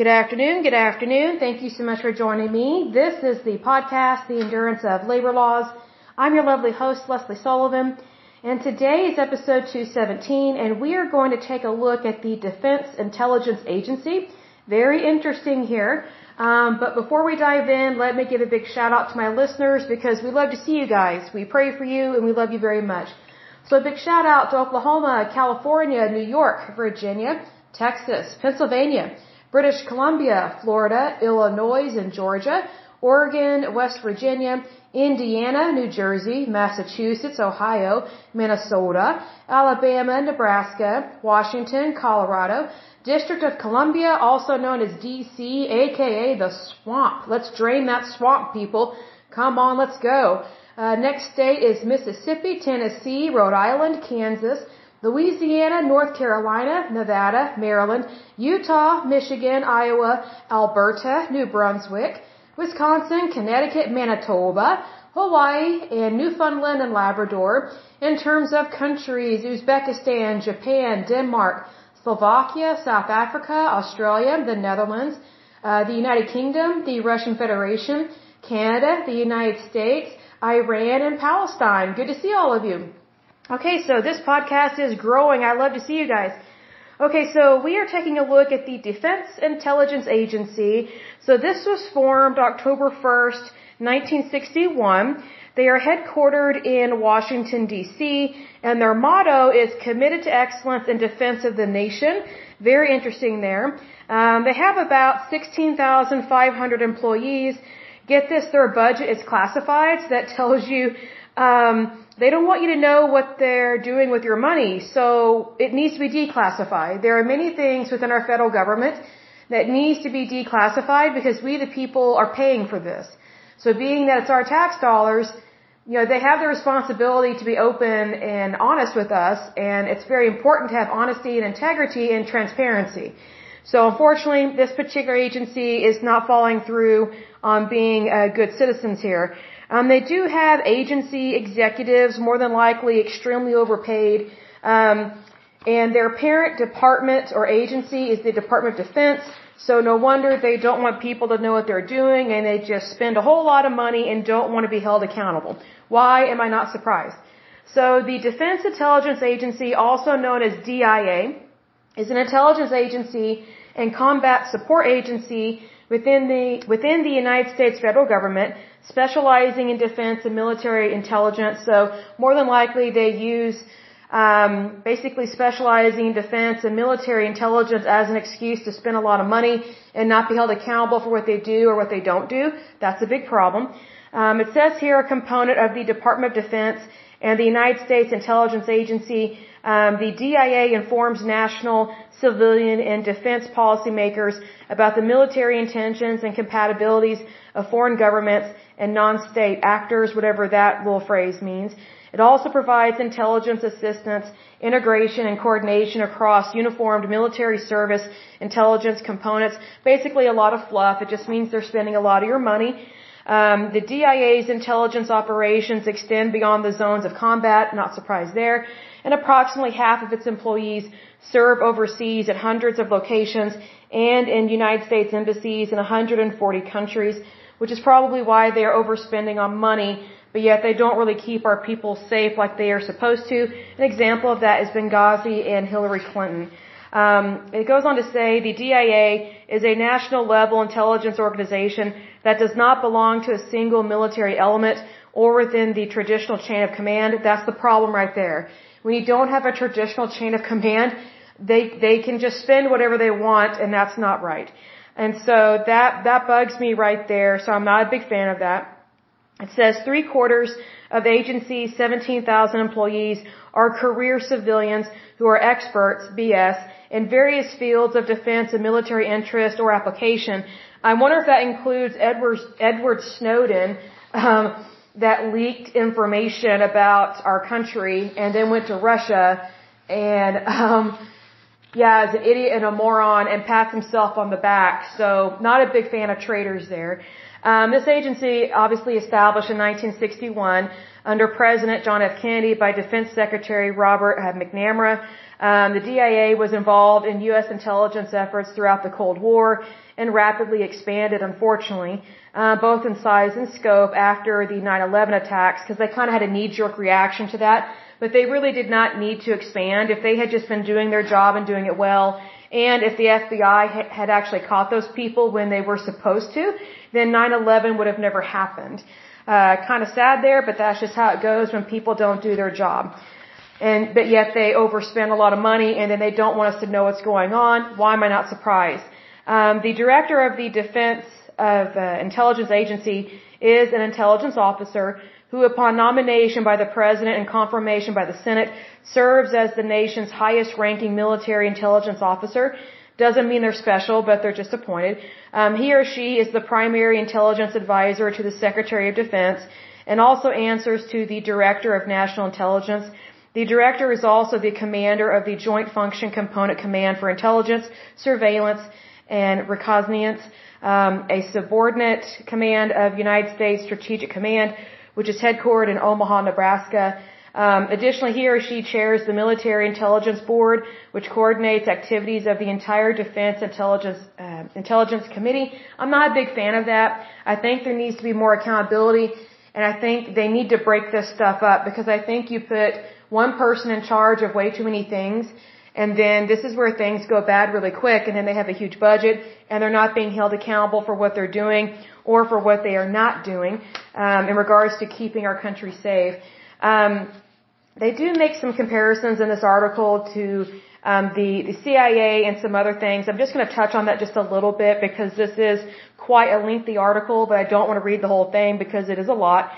Good afternoon, good afternoon. Thank you so much for joining me. This is the podcast, The Endurance of Labor Laws. I'm your lovely host, Lesley Sullivan, and today is episode 217, and we are going to take a look at the Defense Intelligence Agency. Very interesting here. Um, but before we dive in, let me give a big shout out to my listeners because we love to see you guys. We pray for you and we love you very much. So a big shout out to Oklahoma, California, New York, Virginia, Texas, Pennsylvania, British Columbia, Florida, Illinois, and Georgia, Oregon, West Virginia, Indiana, New Jersey, Massachusetts, Ohio, Minnesota, Alabama, Nebraska, Washington, Colorado, District of Columbia, also known as DC, aka the swamp. Let's drain that swamp, people. Come on, let's go. Uh, next state is Mississippi, Tennessee, Rhode Island, Kansas, Louisiana, North Carolina, Nevada, Maryland, Utah, Michigan, Iowa, Alberta, New Brunswick, Wisconsin, Connecticut, Manitoba, Hawaii, and Newfoundland and Labrador. In terms of countries, Uzbekistan, Japan, Denmark, Slovakia, South Africa, Australia, the Netherlands, uh, the United Kingdom, the Russian Federation, Canada, the United States, Iran, and Palestine. Good to see all of you. Okay, so this podcast is growing. I love to see you guys. Okay, so we are taking a look at the Defense Intelligence Agency. So this was formed October 1st, 1961. They are headquartered in Washington, D.C., and their motto is committed to excellence in defense of the nation. Very interesting there. Um, they have about 16,500 employees. Get this, their budget is classified, so that tells you um, they don't want you to know what they're doing with your money, so it needs to be declassified. There are many things within our federal government that needs to be declassified because we, the people, are paying for this. So being that it's our tax dollars, you know, they have the responsibility to be open and honest with us, and it's very important to have honesty and integrity and transparency. So unfortunately, this particular agency is not following through on being uh, good citizens here. Um, they do have agency executives, more than likely extremely overpaid, um, and their parent department or agency is the Department of Defense. So no wonder they don't want people to know what they're doing and they just spend a whole lot of money and don't want to be held accountable. Why am I not surprised? So the Defense Intelligence Agency, also known as DIA, is an intelligence agency and combat support agency within the, within the United States federal government, specializing in defense and military intelligence. So more than likely they use um, basically specializing in defense and military intelligence as an excuse to spend a lot of money and not be held accountable for what they do or what they don't do. That's a big problem. Um, it says here a component of the Department of Defense and the United States Intelligence Agency. Um, the DIA informs national, civilian, and defense policymakers about the military intentions and compatibilities of foreign governments and non-state actors, whatever that little phrase means. It also provides intelligence assistance, integration, and coordination across uniformed military service intelligence components. Basically a lot of fluff. It just means they're spending a lot of your money. Um, the DIA's intelligence operations extend beyond the zones of combat, not surprised there, and approximately half of its employees serve overseas at hundreds of locations and in United States embassies in 140 countries, which is probably why they are overspending on money but yet they don't really keep our people safe like they are supposed to. An example of that is Benghazi and Hillary Clinton. Um, it goes on to say the DIA is a national level intelligence organization that does not belong to a single military element or within the traditional chain of command. That's the problem right there. When you don't have a traditional chain of command, they they can just spend whatever they want, and that's not right. And so that that bugs me right there. So I'm not a big fan of that. It says three quarters of the agency's 17,000 employees are career civilians who are experts, BS, in various fields of defense and military interest or application. I wonder if that includes Edward, Edward Snowden, um, that leaked information about our country and then went to Russia and, um, yeah, as an idiot and a moron and pats himself on the back. So not a big fan of traitors there. Um, this agency, obviously established in 1961 under President John F. Kennedy by Defense Secretary Robert McNamara. Um, the DIA was involved in U.S. intelligence efforts throughout the Cold War and rapidly expanded, unfortunately, uh, both in size and scope after the 9/11 attacks, because they kind of had a knee-jerk reaction to that. But they really did not need to expand if they had just been doing their job and doing it well. And if the FBI had actually caught those people when they were supposed to, then 9/11 would have never happened. Uh, kind of sad there, but that's just how it goes when people don't do their job. And, but yet they overspend a lot of money and then they don't want us to know what's going on. Why am I not surprised? Um, the director of the Defense of uh, Intelligence Agency is an intelligence officer who, upon nomination by the President and confirmation by the Senate, serves as the nation's highest ranking military intelligence officer. Doesn't mean they're special, but they're just appointed. Um, he or she is the primary intelligence advisor to the Secretary of Defense and also answers to the Director of National Intelligence the director is also the commander of the Joint Function Component Command for Intelligence, Surveillance, and Reconnaissance, um, a subordinate command of United States Strategic Command, which is headquartered in Omaha, Nebraska. Um, additionally, he or she chairs the Military Intelligence Board, which coordinates activities of the entire Defense Intelligence uh, Intelligence Committee. I'm not a big fan of that. I think there needs to be more accountability, and I think they need to break this stuff up because I think you put one person in charge of way too many things, and then this is where things go bad really quick, and then they have a huge budget, and they're not being held accountable for what they're doing or for what they are not doing um, in regards to keeping our country safe. Um, they do make some comparisons in this article to um, the, the CIA and some other things. I'm just going to touch on that just a little bit because this is quite a lengthy article, but I don't want to read the whole thing because it is a lot.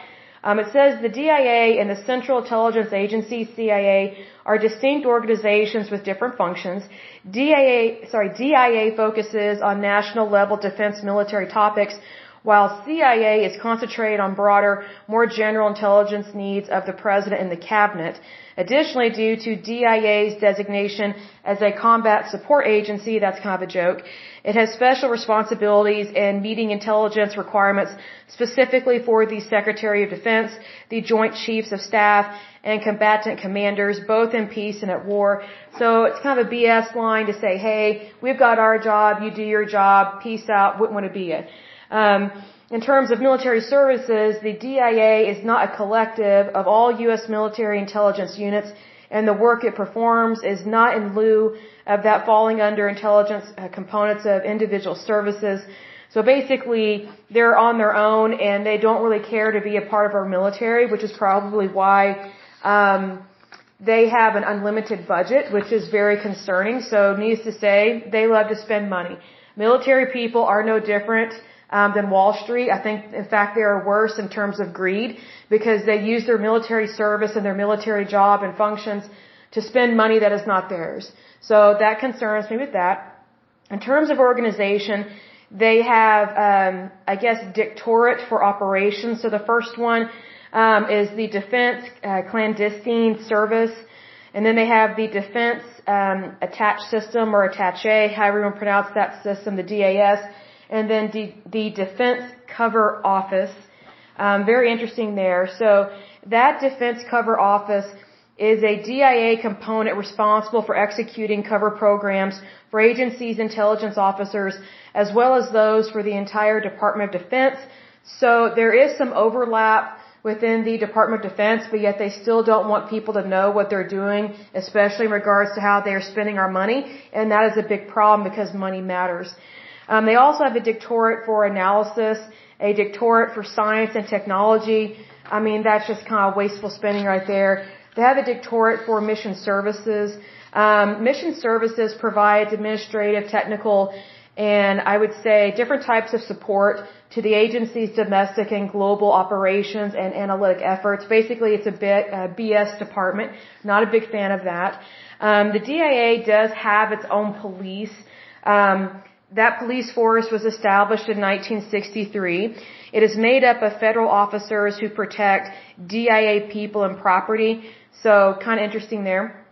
Um, it says the DIA and the Central Intelligence Agency (CIA) are distinct organizations with different functions. DIA, sorry, DIA focuses on national level defense military topics, while CIA is concentrated on broader, more general intelligence needs of the president and the cabinet. Additionally, due to DIA's designation as a combat support agency, that's kind of a joke, it has special responsibilities in meeting intelligence requirements specifically for the Secretary of Defense, the Joint Chiefs of Staff, and combatant commanders, both in peace and at war. So it's kind of a BS line to say, hey, we've got our job, you do your job, peace out, wouldn't want to be it. Um, in terms of military services, the DIA is not a collective of all U.S. military intelligence units, and the work it performs is not in lieu of that falling under intelligence uh, components of individual services. So basically, they're on their own and they don't really care to be a part of our military, which is probably why um, they have an unlimited budget, which is very concerning. So, needless to say, they love to spend money. Military people are no different um, than Wall Street. I think, in fact, they are worse in terms of greed because they use their military service and their military job and functions to spend money that is not theirs. So that concerns me with that. In terms of organization, they have, um, I guess, Directorate for Operations. So the first one um, is the Defense uh, Clandestine Service. And then they have the Defense um, Attached System or Attache, however you want to pronounce that system, the DAS and then the, the Defense Cover Office. Um, very interesting there. So that Defense Cover Office is a DIA component responsible for executing cover programs for agencies' intelligence officers, as well as those for the entire Department of Defense. So there is some overlap within the Department of Defense, but yet they still don't want people to know what they're doing, especially in regards to how they are spending our money. And that is a big problem because money matters. Um, they also have a directorate for analysis, a directorate for science and technology. I mean, that's just kind of wasteful spending right there. They have a directorate for mission services. Um, mission services provides administrative, technical, and I would say different types of support to the agency's domestic and global operations and analytic efforts. Basically, it's a bit a BS department. Not a big fan of that. Um, the DIA does have its own police. Um, that police force was established in 1963. It is made up of federal officers who protect DIA people and property. So kind of interesting there.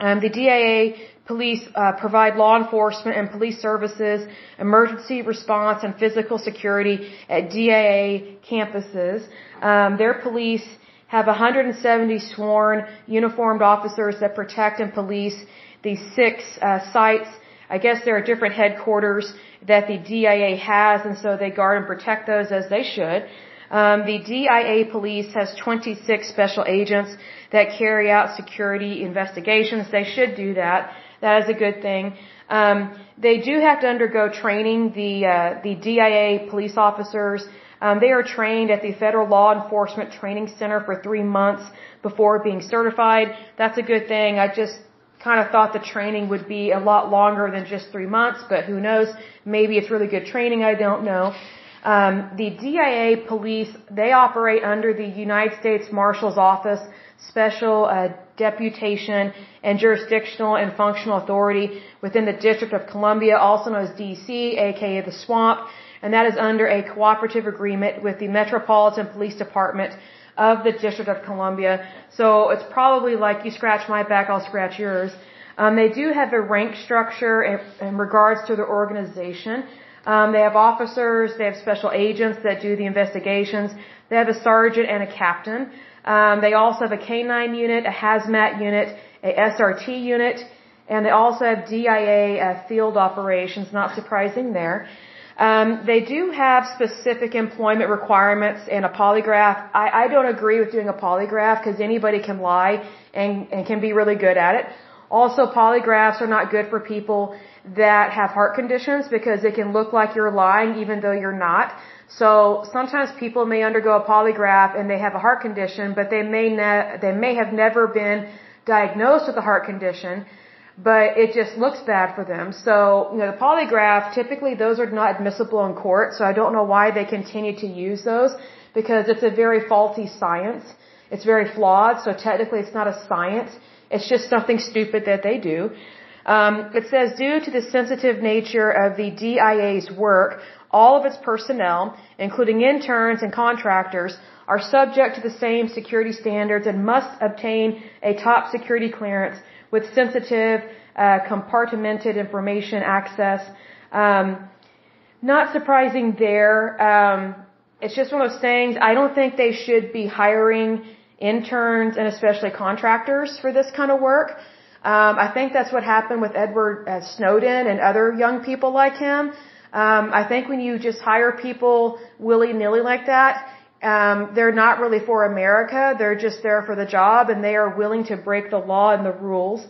Um, the DIA police uh, provide law enforcement and police services, emergency response, and physical security at DIA campuses. Um, their police have 170 sworn uniformed officers that protect and police these six uh, sites. I guess there are different headquarters that the DIA has, and so they guard and protect those as they should. Um, the DIA police has 26 special agents that carry out security investigations. They should do that. That is a good thing. Um, they do have to undergo training. The uh, the DIA police officers um, they are trained at the Federal Law Enforcement Training Center for three months before being certified. That's a good thing. I just kind of thought the training would be a lot longer than just three months, but who knows? Maybe it's really good training. I don't know. Um, the DIA police, they operate under the United States Marshal's Office Special uh, Deputation and Jurisdictional and Functional Authority within the District of Columbia, also known as DC, aka the Swamp, and that is under a cooperative agreement with the Metropolitan Police Department of the District of Columbia. So it's probably like you scratch my back, I'll scratch yours. Um, they do have a rank structure in, in regards to their organization. Um, they have officers, they have special agents that do the investigations. They have a sergeant and a captain. Um, they also have a K9 unit, a hazmat unit, a SRT unit, and they also have DIA uh, field operations. Not surprising there. Um, they do have specific employment requirements and a polygraph. I, I don't agree with doing a polygraph because anybody can lie and, and can be really good at it. Also, polygraphs are not good for people that have heart conditions because it can look like you're lying even though you're not. So sometimes people may undergo a polygraph and they have a heart condition, but they may ne- they may have never been diagnosed with a heart condition but it just looks bad for them. So, you know, the polygraph, typically those are not admissible in court, so I don't know why they continue to use those because it's a very faulty science. It's very flawed, so technically it's not a science. It's just something stupid that they do. Um, it says, due to the sensitive nature of the DIA's work, all of its personnel, including interns and contractors, are subject to the same security standards and must obtain a top security clearance with sensitive, uh, compartmented information access. Um, not surprising there. Um, it's just one of those things. I don't think they should be hiring interns and especially contractors for this kind of work. Um, I think that's what happened with Edward uh, Snowden and other young people like him. Um, I think when you just hire people willy nilly like that, um, they're not really for America. They're just there for the job, and they are willing to break the law and the rules.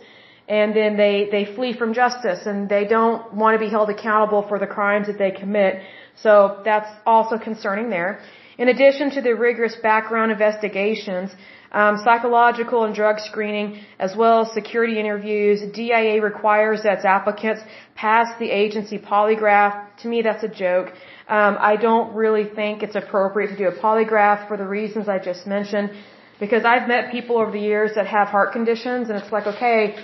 And then they they flee from justice, and they don't want to be held accountable for the crimes that they commit. So that's also concerning there. In addition to the rigorous background investigations, um, psychological and drug screening, as well as security interviews, DIA requires that applicants pass the agency polygraph. To me, that's a joke. Um, I don't really think it's appropriate to do a polygraph for the reasons I just mentioned, because I've met people over the years that have heart conditions, and it's like, okay,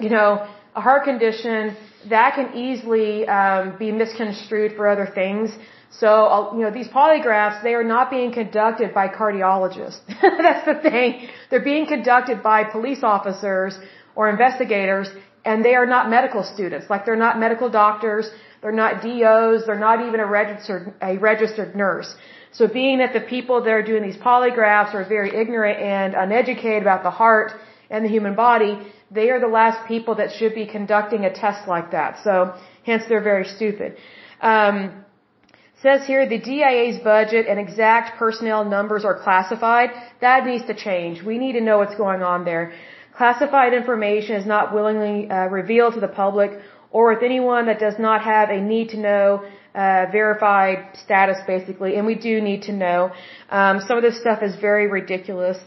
you know, a heart condition that can easily um, be misconstrued for other things. So, you know, these polygraphs, they are not being conducted by cardiologists. That's the thing. They're being conducted by police officers or investigators, and they are not medical students. Like, they're not medical doctors. They're not DOs. They're not even a registered, a registered nurse. So being that the people that are doing these polygraphs are very ignorant and uneducated about the heart and the human body, they are the last people that should be conducting a test like that. So hence they're very stupid. Um, says here the DIA's budget and exact personnel numbers are classified. That needs to change. We need to know what's going on there. Classified information is not willingly uh, revealed to the public or with anyone that does not have a need to know uh, verified status, basically. And we do need to know. Um, some of this stuff is very ridiculous.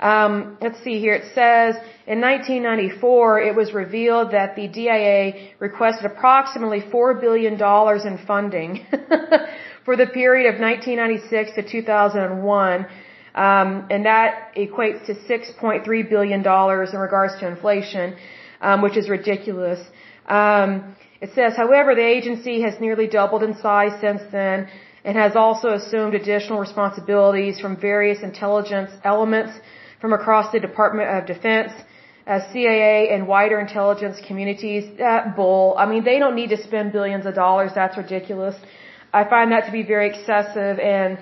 Um, let's see here. It says in 1994, it was revealed that the DIA requested approximately four billion dollars in funding for the period of 1996 to 2001. Um, and that equates to 6.3 billion dollars in regards to inflation, um, which is ridiculous. Um, it says, however, the agency has nearly doubled in size since then and has also assumed additional responsibilities from various intelligence elements from across the Department of Defense, uh, CIA, and wider intelligence communities. That bull. I mean, they don't need to spend billions of dollars. That's ridiculous. I find that to be very excessive and,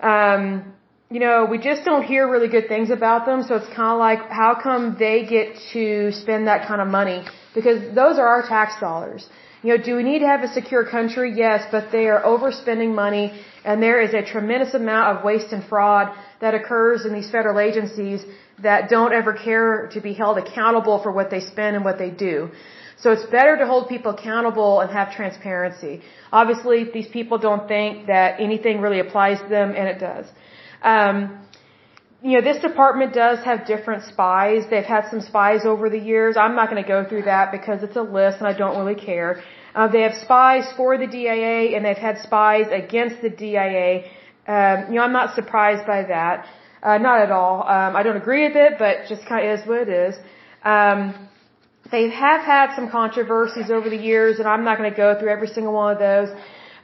um, you know, we just don't hear really good things about them. So it's kind of like, how come they get to spend that kind of money? Because those are our tax dollars. You know, do we need to have a secure country? Yes, but they are overspending money and there is a tremendous amount of waste and fraud that occurs in these federal agencies that don't ever care to be held accountable for what they spend and what they do. So it's better to hold people accountable and have transparency. Obviously, these people don't think that anything really applies to them, and it does. Um, you know, this department does have different spies. They've had some spies over the years. I'm not going to go through that because it's a list and I don't really care. Uh, they have spies for the DIA and they've had spies against the DIA. Um, you know, I'm not surprised by that. Uh, not at all. Um, I don't agree with it, but just kind of is what it is. Um, they have had some controversies over the years, and I'm not going to go through every single one of those.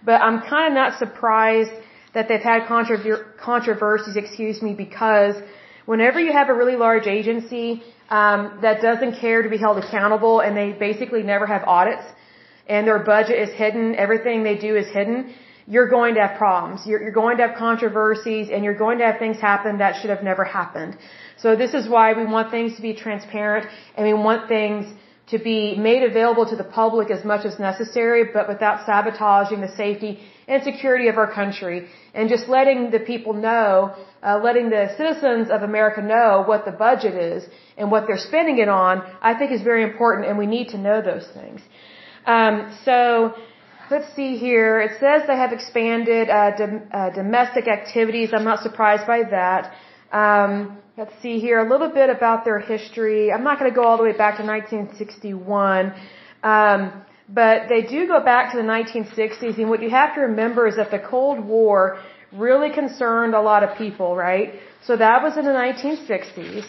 But I'm kind of not surprised that they've had controversies, excuse me, because whenever you have a really large agency um, that doesn't care to be held accountable and they basically never have audits and their budget is hidden, everything they do is hidden, you're going to have problems. You're, you're going to have controversies and you're going to have things happen that should have never happened. So this is why we want things to be transparent and we want things to be made available to the public as much as necessary, but without sabotaging the safety and security of our country and just letting the people know, uh, letting the citizens of America know what the budget is and what they're spending it on, I think is very important, and we need to know those things. Um, so let's see here. It says they have expanded uh, dom- uh, domestic activities. I'm not surprised by that. Um, let's see here a little bit about their history. I'm not going to go all the way back to 1961. Um, but they do go back to the 1960s, and what you have to remember is that the Cold War really concerned a lot of people, right? So that was in the 1960s.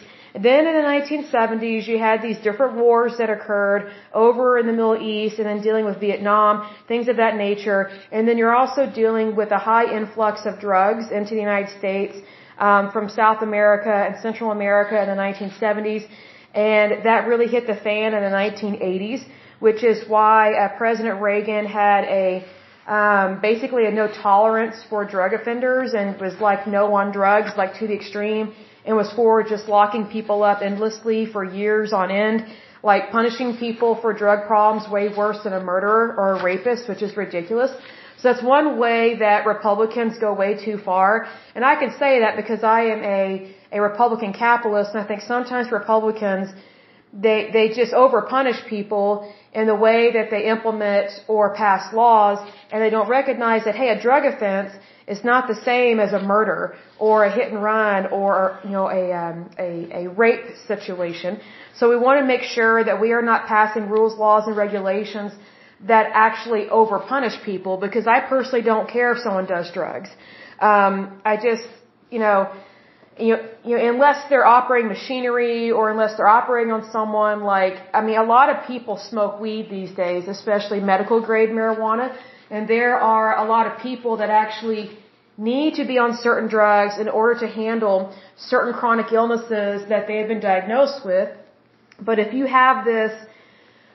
Then in the 1970s, you had these different wars that occurred over in the Middle East and then dealing with Vietnam, things of that nature. And then you're also dealing with a high influx of drugs into the United States um, from South America and Central America in the 1970s. And that really hit the fan in the 1980s which is why uh, President Reagan had a um, basically a no tolerance for drug offenders and was like no on drugs, like to the extreme, and was for just locking people up endlessly for years on end, like punishing people for drug problems way worse than a murderer or a rapist, which is ridiculous. So that's one way that Republicans go way too far. And I can say that because I am a, a Republican capitalist, and I think sometimes Republicans, they, they just over punish people in the way that they implement or pass laws, and they don't recognize that, hey, a drug offense is not the same as a murder or a hit and run or, you know, a, um, a, a rape situation. So we want to make sure that we are not passing rules, laws, and regulations that actually over punish people because I personally don't care if someone does drugs. Um, I just, you know, you you know, unless they're operating machinery or unless they're operating on someone like, I mean, a lot of people smoke weed these days, especially medical grade marijuana, and there are a lot of people that actually need to be on certain drugs in order to handle certain chronic illnesses that they have been diagnosed with. But if you have this,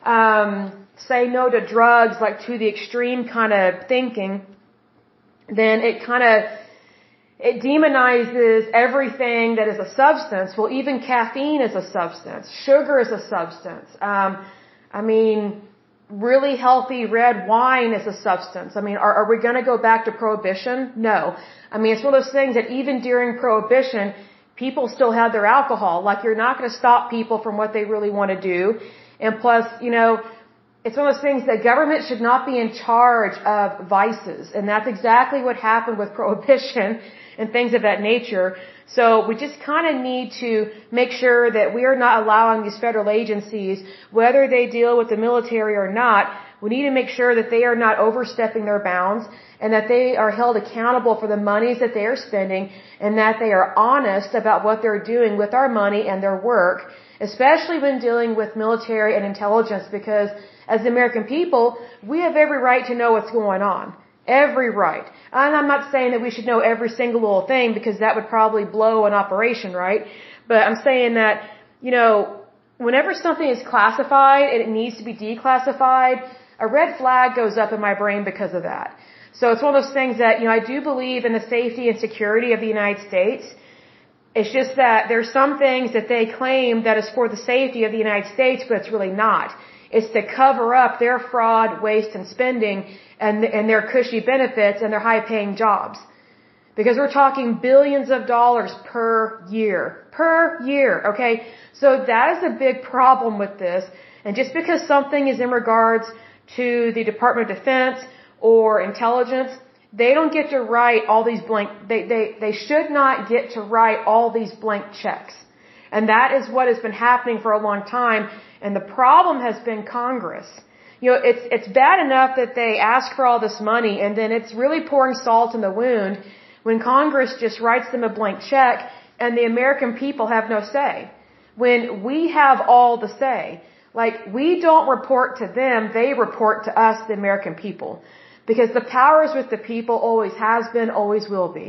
um, say no to drugs, like to the extreme kind of thinking, then it kind of it demonizes everything that is a substance. Well, even caffeine is a substance. Sugar is a substance. Um, I mean, really healthy red wine is a substance. I mean, are, are we going to go back to prohibition? No. I mean, it's one of those things that even during prohibition, people still had their alcohol. Like, you're not going to stop people from what they really want to do. And plus, you know, it's one of those things that government should not be in charge of vices. And that's exactly what happened with prohibition and things of that nature. So we just kind of need to make sure that we are not allowing these federal agencies, whether they deal with the military or not, we need to make sure that they are not overstepping their bounds and that they are held accountable for the monies that they are spending and that they are honest about what they're doing with our money and their work, especially when dealing with military and intelligence because as the American people, we have every right to know what's going on. Every right. And I'm not saying that we should know every single little thing because that would probably blow an operation, right? But I'm saying that, you know, whenever something is classified and it needs to be declassified, a red flag goes up in my brain because of that. So it's one of those things that, you know, I do believe in the safety and security of the United States. It's just that there's some things that they claim that is for the safety of the United States, but it's really not. It's to cover up their fraud, waste, and spending and, and their cushy benefits and their high paying jobs. Because we're talking billions of dollars per year. Per year, okay? So that is a big problem with this. And just because something is in regards to the Department of Defense or intelligence, they don't get to write all these blank, they, they, they should not get to write all these blank checks. And that is what has been happening for a long time. And the problem has been Congress. You know, it's, it's bad enough that they ask for all this money and then it's really pouring salt in the wound when Congress just writes them a blank check and the American people have no say. When we have all the say. Like, we don't report to them, they report to us, the American people. Because the power is with the people, always has been, always will be.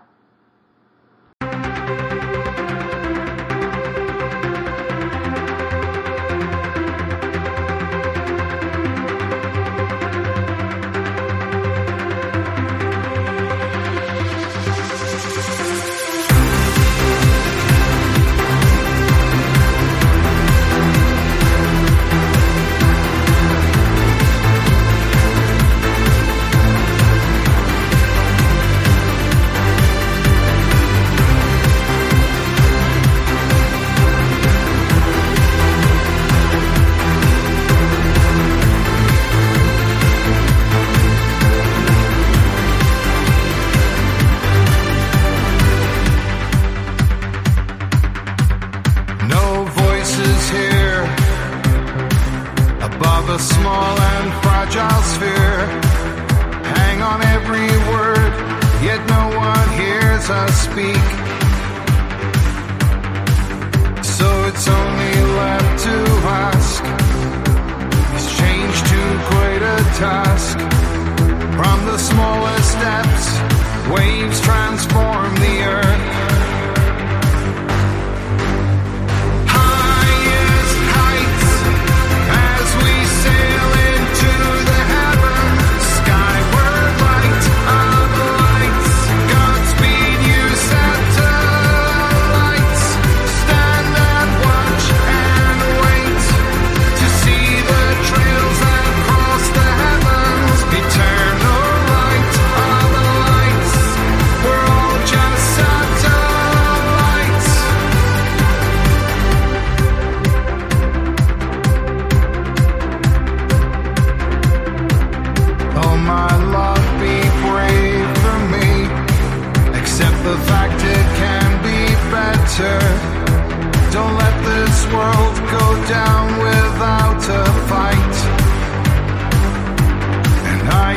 Waves transform the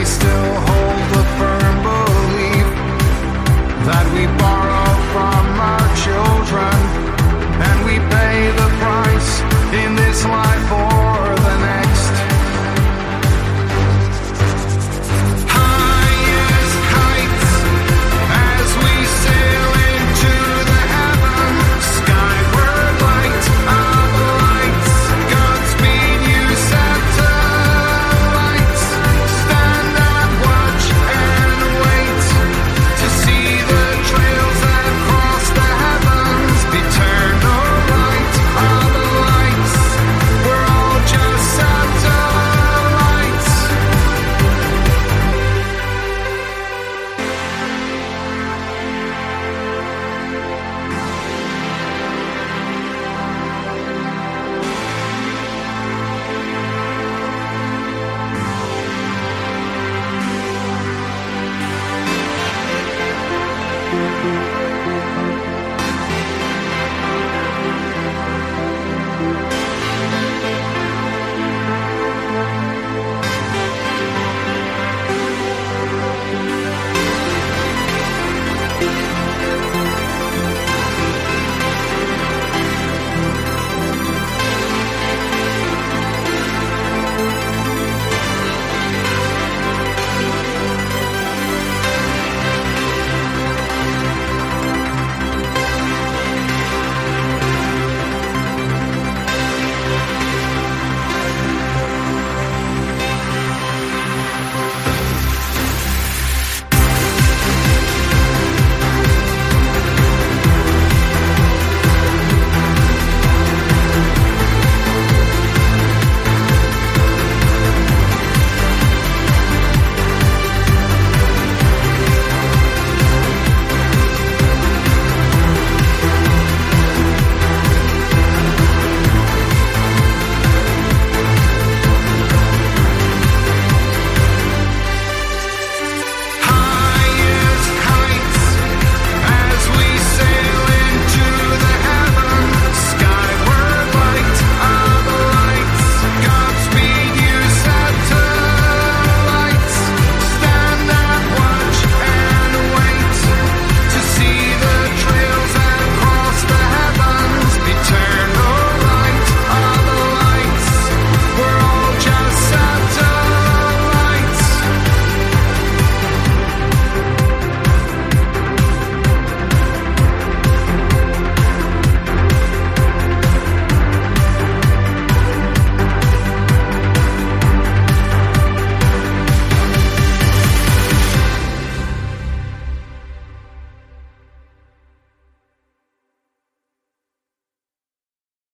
Thank you.